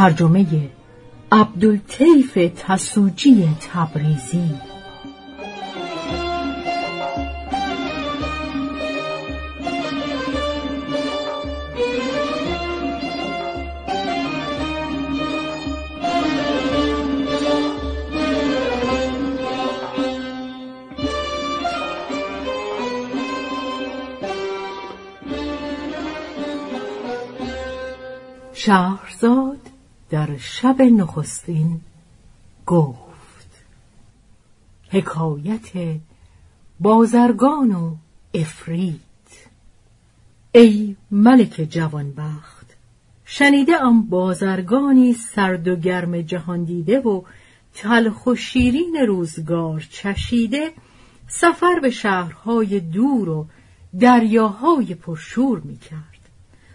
ترجمه عبدالطیف تسوجی تبریزی. شب نخستین گفت حکایت بازرگان و افریت ای ملک جوانبخت شنیده ام بازرگانی سرد و گرم جهان دیده و تلخ و شیرین روزگار چشیده سفر به شهرهای دور و دریاهای پرشور می کرد.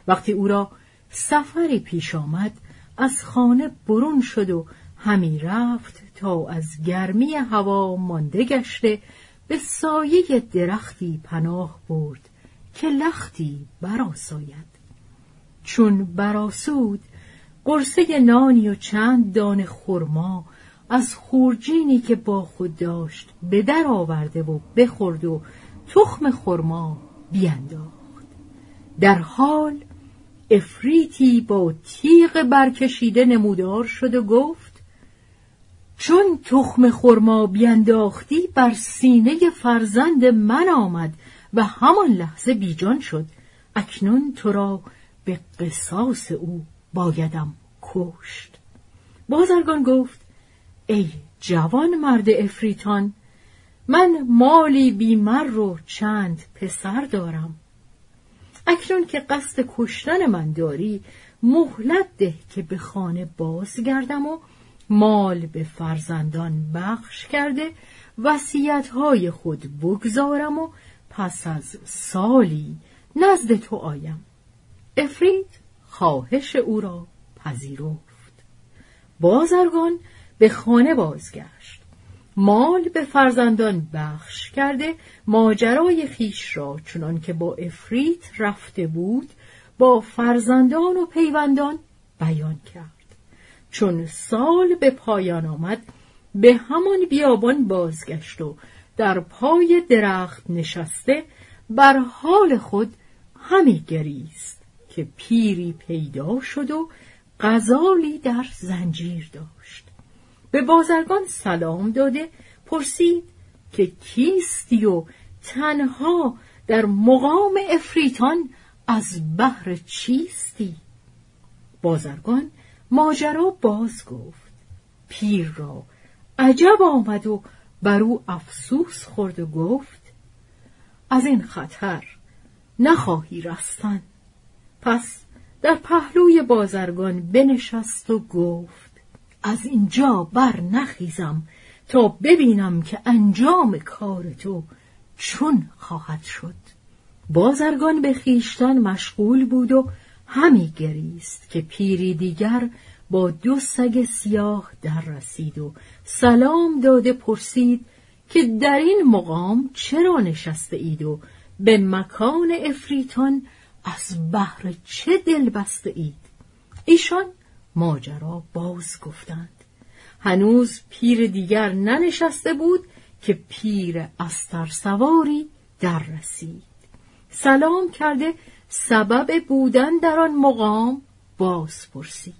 وقتی او را سفری پیش آمد از خانه برون شد و همی رفت تا از گرمی هوا مانده گشته به سایه درختی پناه برد که لختی براساید چون براسود قرصه نانی و چند دانه خرما از خورجینی که با خود داشت به در آورده و بخورد و تخم خرما بینداخت. در حال افریتی با تیغ برکشیده نمودار شد و گفت چون تخم خرما بینداختی بر سینه فرزند من آمد و همان لحظه بیجان شد اکنون تو را به قصاص او بایدم کشت. بازرگان گفت ای جوان مرد افریتان من مالی بیمر و چند پسر دارم. اکنون که قصد کشتن من داری مهلت ده که به خانه بازگردم و مال به فرزندان بخش کرده وسیعتهای خود بگذارم و پس از سالی نزد تو آیم. افرید خواهش او را پذیرفت. بازرگان به خانه بازگشت. مال به فرزندان بخش کرده ماجرای خیش را چنان که با افریت رفته بود با فرزندان و پیوندان بیان کرد. چون سال به پایان آمد به همان بیابان بازگشت و در پای درخت نشسته بر حال خود همی گریست که پیری پیدا شد و غزالی در زنجیر داشت. به بازرگان سلام داده پرسید که کیستی و تنها در مقام افریتان از بحر چیستی؟ بازرگان ماجرا باز گفت. پیر را عجب آمد و بر او افسوس خورد و گفت از این خطر نخواهی رستن. پس در پهلوی بازرگان بنشست و گفت از اینجا بر نخیزم تا ببینم که انجام کار تو چون خواهد شد. بازرگان به خیشتن مشغول بود و همی گریست که پیری دیگر با دو سگ سیاه در رسید و سلام داده پرسید که در این مقام چرا نشسته اید و به مکان افریتان از بحر چه دل بسته اید؟ ایشان ماجرا باز گفتند. هنوز پیر دیگر ننشسته بود که پیر استر سواری در رسید. سلام کرده سبب بودن در آن مقام باز پرسید.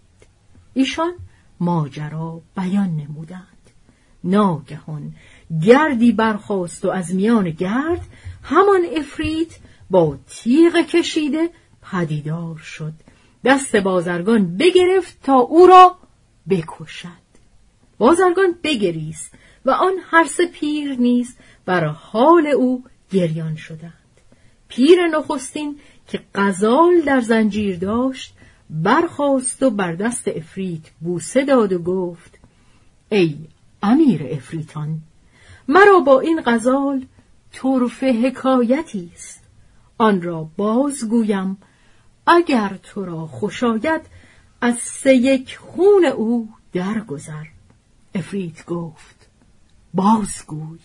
ایشان ماجرا بیان نمودند. ناگهان گردی برخاست و از میان گرد همان افریت با تیغ کشیده پدیدار شد. دست بازرگان بگرفت تا او را بکشد. بازرگان بگریست و آن هر سه پیر نیز بر حال او گریان شدند. پیر نخستین که غزال در زنجیر داشت برخاست و بر دست افریت بوسه داد و گفت ای امیر افریتان مرا با این غزال طرف حکایتی است. آن را بازگویم اگر تو را خوشاید از سه یک خون او درگذر. افریت گفت بازگوی.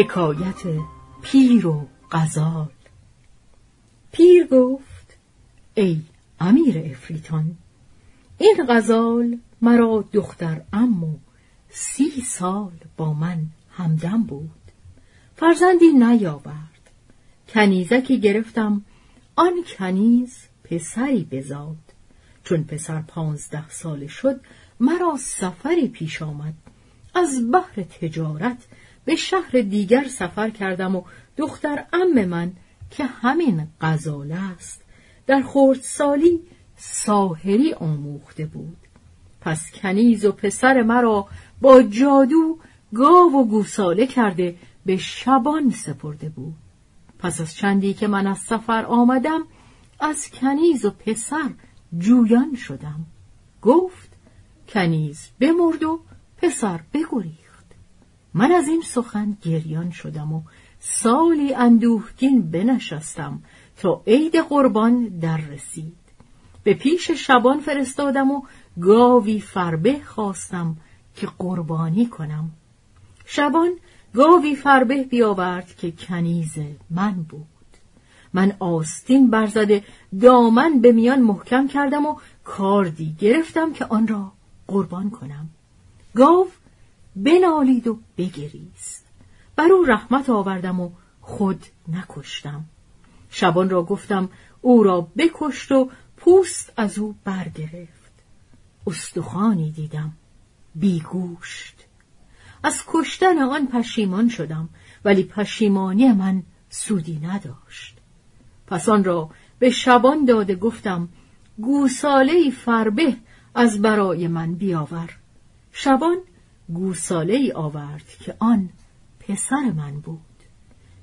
حکایت پیر و غزال. پیر گفت ای امیر افریتان این غزال مرا دختر امو سی سال با من همدم بود. فرزندی نیاورد. کنیزکی گرفتم آن کنیز پسری بزاد. چون پسر پانزده ساله شد مرا سفری پیش آمد. از بحر تجارت به شهر دیگر سفر کردم و دختر ام من که همین غزاله است. در خردسالی ساحری آموخته بود. پس کنیز و پسر مرا با جادو گاو و گوساله کرده به شبان سپرده بود. پس از چندی که من از سفر آمدم از کنیز و پسر جویان شدم. گفت کنیز بمرد و پسر بگریخت. من از این سخن گریان شدم و سالی اندوهگین بنشستم تا عید قربان در رسید. به پیش شبان فرستادم و گاوی فربه خواستم که قربانی کنم. شبان گاوی فربه بیاورد که کنیز من بود. من آستین برزده دامن به میان محکم کردم و کاردی گرفتم که آن را قربان کنم. گاو بنالید و بگریست. بر او رحمت آوردم و خود نکشتم. شبان را گفتم او را بکشت و پوست از او برگرفت. استخوانی دیدم بیگوشت. از کشتن آن پشیمان شدم ولی پشیمانی من سودی نداشت. پس آن را به شبان داده گفتم گوساله فربه از برای من بیاور. شبان گوساله ای آورد که آن پسر من بود.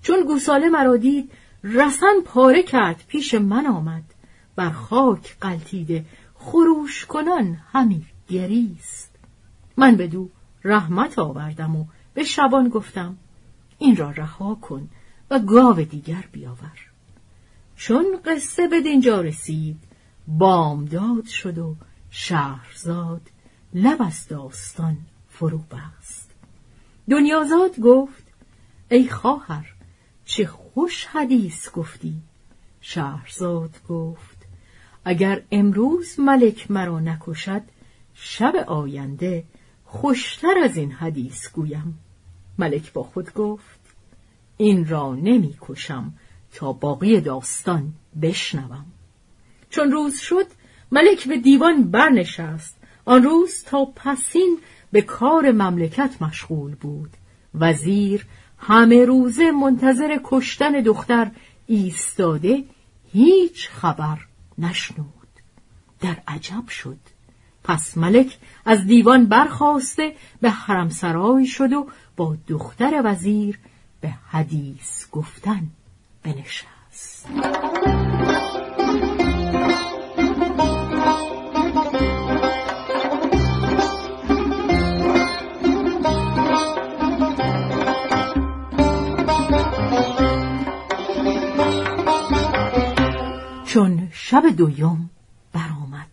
چون گوساله مرا دید رسن پاره کرد پیش من آمد. بر خاک قلتیده خروش کنان همی گریست. من به دو رحمت آوردم و به شبان گفتم این را رها کن و گاو دیگر بیاور. چون قصه به دینجا رسید بامداد شد و شهرزاد لب از داستان فرو بست دنیازاد گفت ای خواهر چه خوش حدیث گفتی. شهرزاد گفت اگر امروز ملک مرا نکشد شب آینده خوشتر از این حدیث گویم. ملک با خود گفت این را نمی کشم تا باقی داستان بشنوم. چون روز شد ملک به دیوان برنشست. آن روز تا پسین به کار مملکت مشغول بود. وزیر همه روزه منتظر کشتن دختر ایستاده هیچ خبر نشنود. در عجب شد. پس ملک از دیوان برخواسته به حرمسرای شد و با دختر وزیر به حدیث گفتن بنشست. شب دویم برآمد.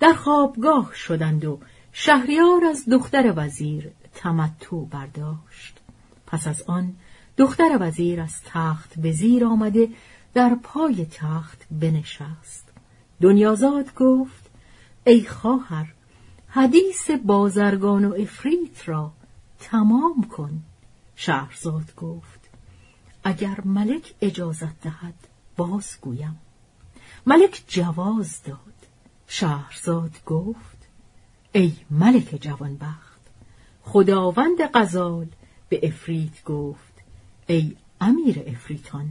در خوابگاه شدند و شهریار از دختر وزیر تمتع برداشت. پس از آن دختر وزیر از تخت به زیر آمده در پای تخت بنشست. دنیازاد گفت ای خواهر حدیث بازرگان و افریت را تمام کن. شهرزاد گفت اگر ملک اجازت دهد باز گویم ملک جواز داد. شهرزاد گفت ای ملک جوانبخت خداوند غزال به افریت گفت ای امیر افریتان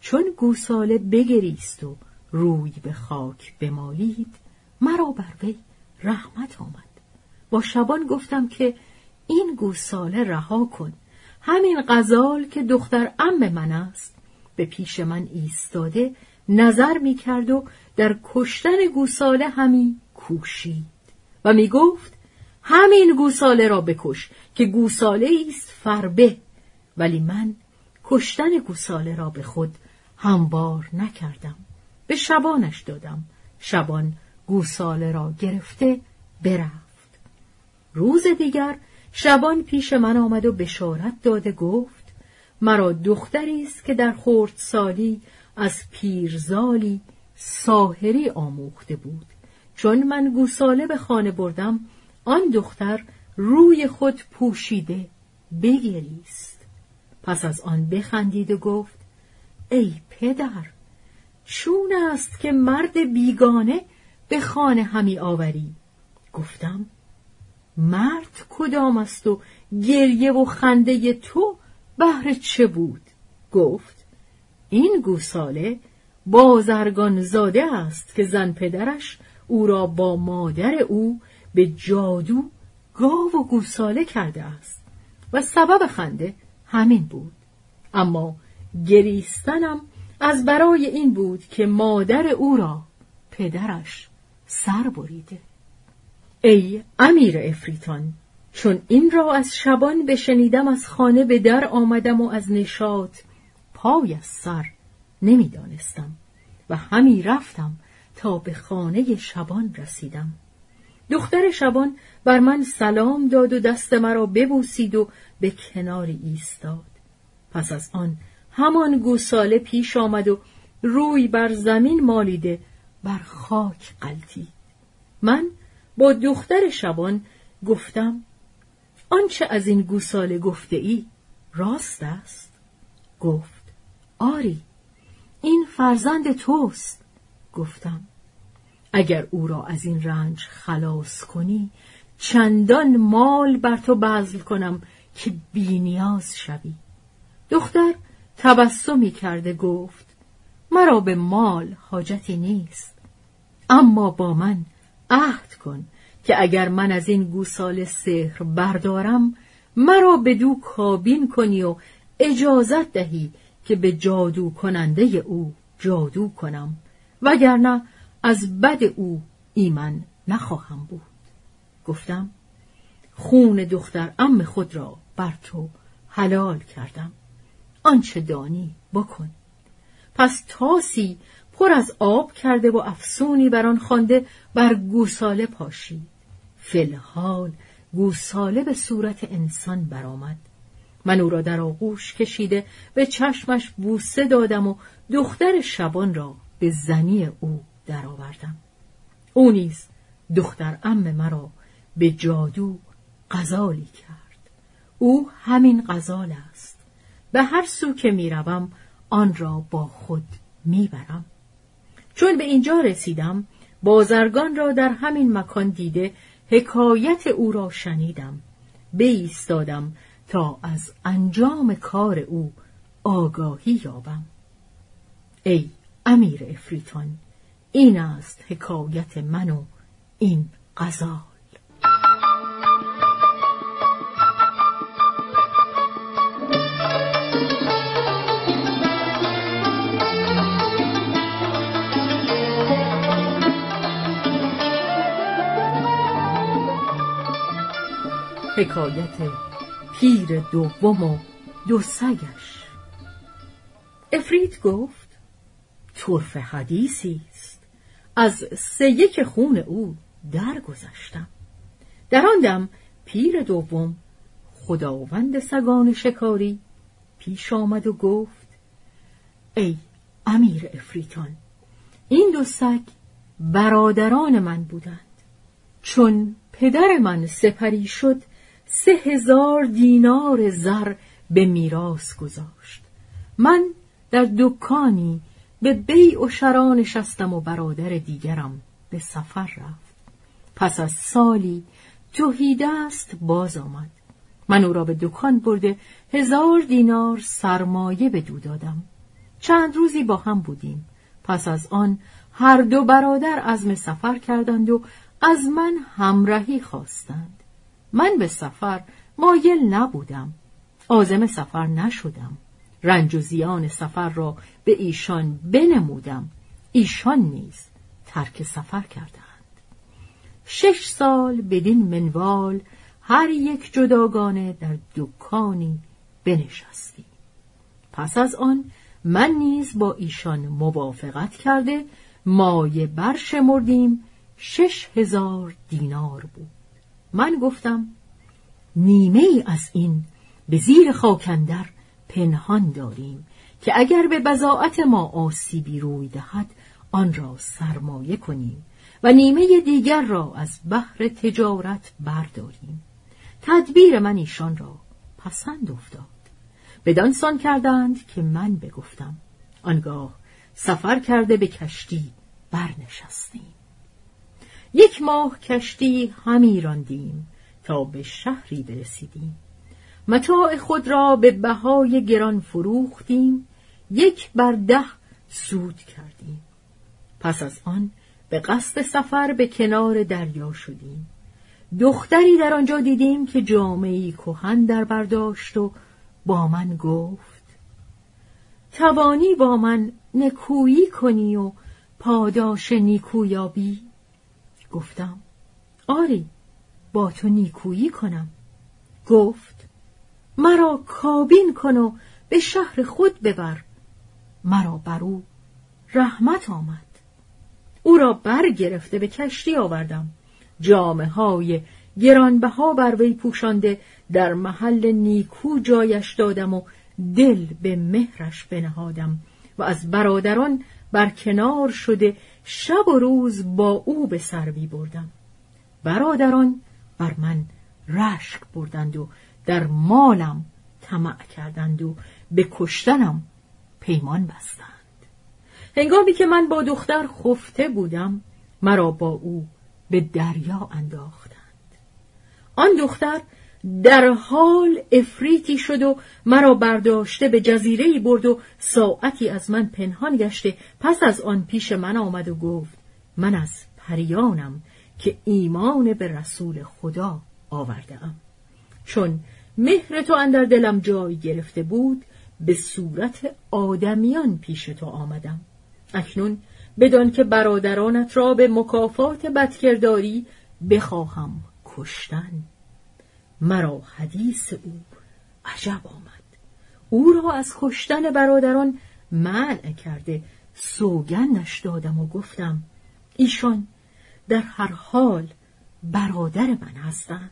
چون گوساله بگریست و روی به خاک بمالید مرا بر وی رحمت آمد. با شبان گفتم که این گوساله رها کن. همین غزال که دختر ام من است به پیش من ایستاده نظر می کرد و در کشتن گوساله همی کوشید و می گفت همین گوساله را بکش که گوساله است فربه ولی من کشتن گوساله را به خود هموار نکردم به شبانش دادم شبان گوساله را گرفته برفت. روز دیگر شبان پیش من آمد و بشارت داده گفت مرا دختری است که در خورد سالی از پیرزالی ساهری آموخته بود. چون من گوساله به خانه بردم آن دختر روی خود پوشیده بگریست. پس از آن بخندید و گفت ای پدر چون است که مرد بیگانه به خانه همی آوری؟ گفتم مرد کدام است و گریه و خنده تو بهر چه بود؟ گفت این گوساله بازرگان زاده است که زن پدرش او را با مادر او به جادو گاو و گوساله کرده است و سبب خنده همین بود. اما گریستنم از برای این بود که مادر او را پدرش سر بریده. ای امیر افریتان چون این را از شبان بشنیدم از خانه به در آمدم و از نشاط پای از سر نمی‌دانستم و همی رفتم تا به خانه شبان رسیدم. دختر شبان بر من سلام داد و دست مرا ببوسید و به کناری ایستاد. پس از آن همان گوساله پیش آمد و روی بر زمین مالیده بر خاک قلتید من با دختر شبان گفتم آنچه از این گوساله گفته ای راست است؟ گفت آری این فرزند توست گفتم. اگر او را از این رنج خلاص کنی چندان مال بر تو بذل کنم که بینیاز شوی. دختر تبسمی کرده گفت مرا به مال حاجتی نیست اما با من عهد کن که اگر من از این گوسال سحر بردارم مرا به دو کابین کنی و اجازت دهی که به جادو کننده او جادو کنم وگرنه از بد او ایمن نخواهم بود. گفتم خون دختر ام خود را بر تو حلال کردم. آنچه دانی بکن. پس تاسی پر از آب کرده و افسونی بر آن خوانده بر گوساله پاشید. فلحال گوساله به صورت انسان برآمد. من او را در آغوش کشیده به چشمش بوسه دادم و دختر شبان را به زنی او درآوردم. او نیز دختر ام مرا به جادو غزالی کرد. او همین غزال است. به هر سو که می‌روم آن را با خود می‌برم چون به اینجا رسیدم بازرگان را در همین مکان دیده حکایت او را شنیدم. بایستادم تا از انجام کار او آگاهی یابم. ای امیر افریتان این است حکایت من و این غزال. حکایت پیر دوم و دو سگش. افرید گفت طرف حدیثی است. از سه یک خون او درگذشتم. در آن دم پیر دوم خداوند سگان شکاری پیش آمد و گفت ای امیر افریتان این دو سگ برادران من بودند. چون پدر من سپری شد سه هزار دینار زر به میراث گذاشت. من در دکانی به بیع و شرا نشستم و برادر دیگرم به سفر رفت. پس از سالی توهیده است باز آمد. من او را به دکان برده هزار دینار سرمایه به دو دادم. چند روزی با هم بودیم. پس از آن هر دو برادر عزم سفر کردند و از من همراهی خواستند. من به سفر مایل نبودم. آزم سفر نشدم. رنج و زیان سفر را به ایشان بنمودم. ایشان نیز ترک سفر کردند. شش سال بدین منوال هر یک جداگانه در دکانی بنشستی. پس از آن من نیز با ایشان موافقت کرده مایه برشمردیم. شش هزار دینار بود. من گفتم نیمه ای از این به زیر خاکندر پنهان داریم که اگر به بزاعت ما آسیبی روی دهد آن را سرمایه کنیم و نیمه دیگر را از بحر تجارت برداریم. تدبیر من ایشان را پسند افتاد. بدانسان کردند که من بگفتم آنگاه سفر کرده به کشتی برنشستیم. یک ماه کشتی همی راندیم تا به شهری برسیدیم. متاع خود را به بهای گران فروختیم یک بر ده سود کردیم. پس از آن به قصد سفر به کنار دریا شدیم. دختری در آنجا دیدیم که جامعی کهن در برداشت و با من گفت توانی با من نکویی کنی و پاداش نیکویابی؟ گفتم. آری با تو نیکویی کنم. گفت مرا کابین کن و به شهر خود ببر. مرا بر او رحمت آمد. او را برگرفته به کشتی آوردم. جامه های گرانبها بر وی پوشانده در محل نیکو جایش دادم و دل به مهرش بنهادم و از برادران بر کنار شده شب و روز با او به سر بردم برادران بر من رشک بردند و در مالم طمع کردند و به کشتنم پیمان بستند. هنگامی که من با دختر خفته بودم مرا با او به دریا انداختند. آن دختر در حال افریتی شد و مرا برداشته به جزیره برد و ساعتی از من پنهان گشته. پس از آن پیش من آمد و گفت من از پریانم که ایمان به رسول خدا آورده ام چون مهر تو اندر دلم جای گرفته بود به صورت آدمیان پیش تو آمدم. اکنون بدان که برادرانت را به مکافات بدکرداری بخواهم کشتن. مرا حدیث او عجب آمد. او را از کشتن برادران منع کرده سوگندش دادم و گفتم ایشان در هر حال برادر من هستند.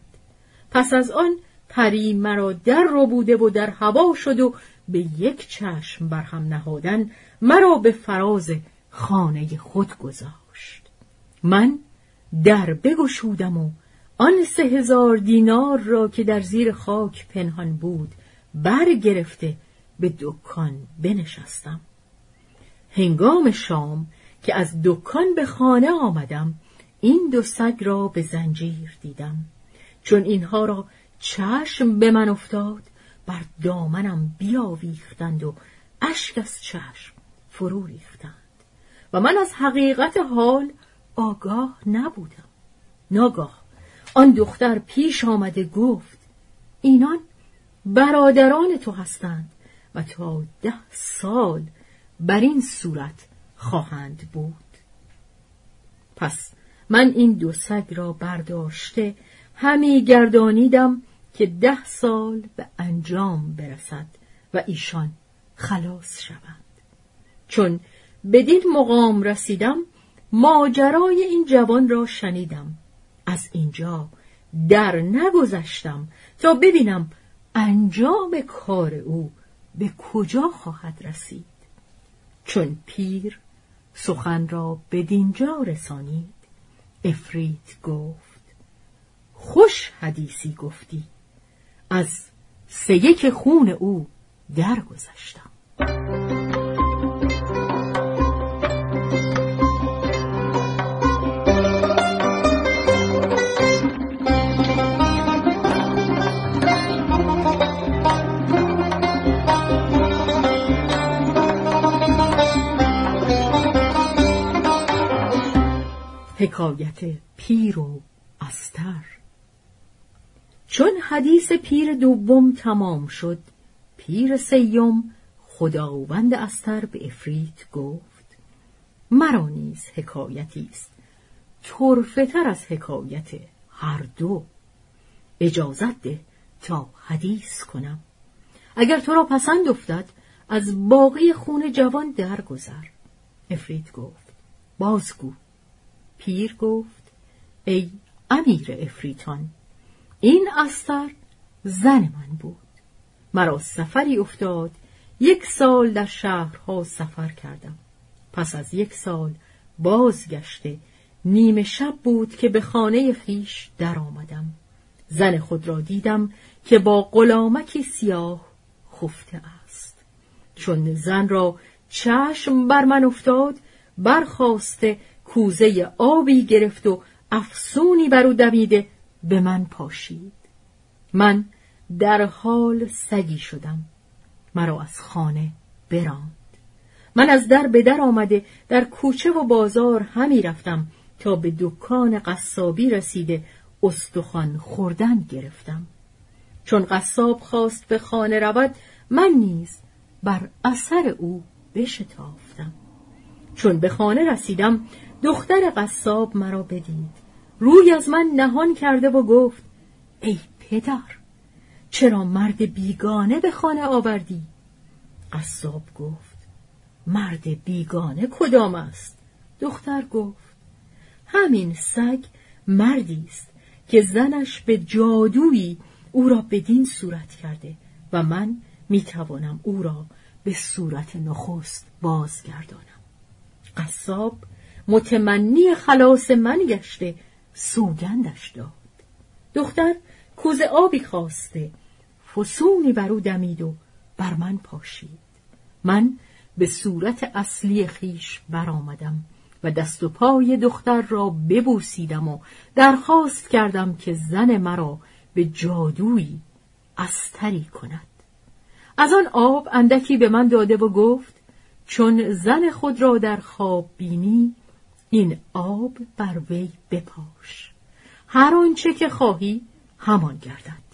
پس از آن پری مرا در رو بوده و در هوا شد و به یک چشم بر هم نهادن مرا به فراز خانه خود گذاشت. من در بگشودم و آن سه هزار دینار را که در زیر خاک پنهان بود برگرفته به دکان بنشستم. هنگام شام که از دکان به خانه آمدم این دو سگ را به زنجیر دیدم. چون اینها را چشم به من افتاد بر دامنم بیاویختند و اشک از چشم فرو ریختند. و من از حقیقت حال آگاه نبودم. ناگاه آن دختر پیش آمده گفت اینان برادران تو هستند و تا ده سال بر این صورت خواهند بود. پس من این دو سگ را برداشته همی گردانیدم که ده سال به انجام برسد و ایشان خلاص شوند. چون بدین مقام رسیدم ماجرای این جوان را شنیدم. از اینجا در نگذشتم تا ببینم انجام کار او به کجا خواهد رسید. چون پیر سخن را بدینجا رسانید افرید گفت خوش حدیثی گفتی از سیک خون او درگذشتم. حکایت پیر و استر. چون حدیث پیر دوم تمام شد پیر سیم خداوند استر به افریت گفت مرا نیز حکایتی است تر از حکایت هر دو. اجازت ده تا حدیث کنم. اگر تو را پسند افتد از باقی خون جوان درگذر. افرید گفت بازگو. پیر گفت ای امیر افریتان این استر زن من بود. مرا سفری افتاد یک سال در شهرها سفر کردم. پس از یک سال بازگشته نیمه شب بود که به خانه خیش درآمدم. زن خود را دیدم که با غلامکی سیاه خفته است. چون زن را چشم بر من افتاد برخواسته کوزه آبی گرفت و افسونی بر او دویده به من پاشید. من در حال سگی شدم. مرا از خانه براند. من از در به در آمده در کوچه و بازار همی رفتم تا به دکان قصابی رسیده استخوان خوردن گرفتم. چون قصاب خواست به خانه رود من نیز بر اثر او بشتافتم. چون به خانه رسیدم دختر قصاب مرا بدید روی از من نهان کرده و گفت ای پدر چرا مرد بیگانه به خانه آوردی؟ قصاب گفت مرد بیگانه کدام است؟ دختر گفت همین سگ مردی است که زنش به جادویی او را بدین صورت کرده و من می‌توانم او را به صورت نخست بازگردانم قصاب متمنی خلاص من گشته سوگندش داد. دختر کوز آبی خواسته فسونی بر او دمید و بر من پاشید. من به صورت اصلی خیش برآمدم و دست و پای دختر را ببوسیدم و درخواست کردم که زن مرا به جادویی استری کند. از آن آب اندکی به من داده و گفت چون زن خود را در خواب بینی این آب بر وی بپاش. هر آنچه که خواهی همان گردد.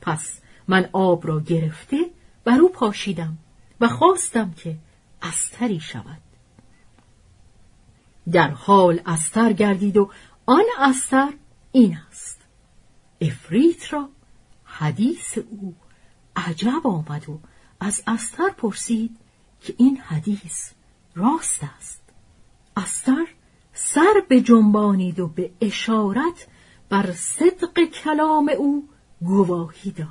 پس من آب را گرفته بر او پاشیدم و خواستم که استری شود. در حال استر گردید و آن استر این است. افریت را حدیث او عجب آمد و از استر پرسید که این حدیث راست است. استر سر به جنبانید و به اشارت بر صدق کلام او گواهی داد.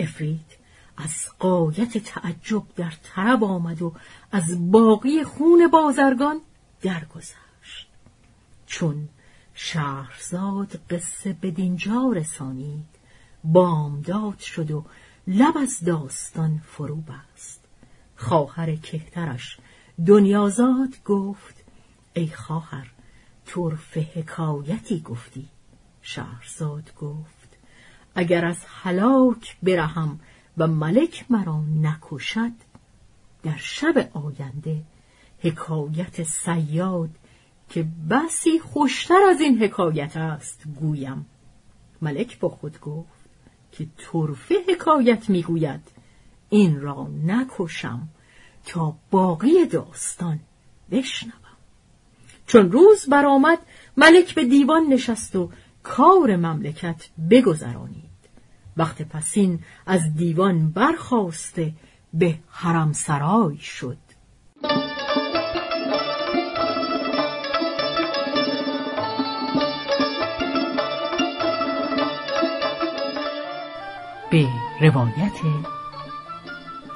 افرید از قایت تعجب در طرب آمد و از باقی خون بازرگان درگذشت. چون شهرزاد قصه به دینجا رسانید بامداد شد و لب از داستان فرو بست. خواهر کهترش دنیازاد گفت ای خواهر طرف حکایتی گفتی. شهرزاد گفت اگر از هلاک برهم و ملک مرا نکشد در شب آینده حکایت سیاد که بسی خوشتر از این حکایت است گویم. ملک با خود گفت که طرفه حکایت می‌گوید این را نکشم. تا باقی داستان بشنوم. چون روز برآمد ملک به دیوان نشست و کار مملکت بگذرانید. وقت پسین از دیوان برخواسته به حرم سرای شد. به روایت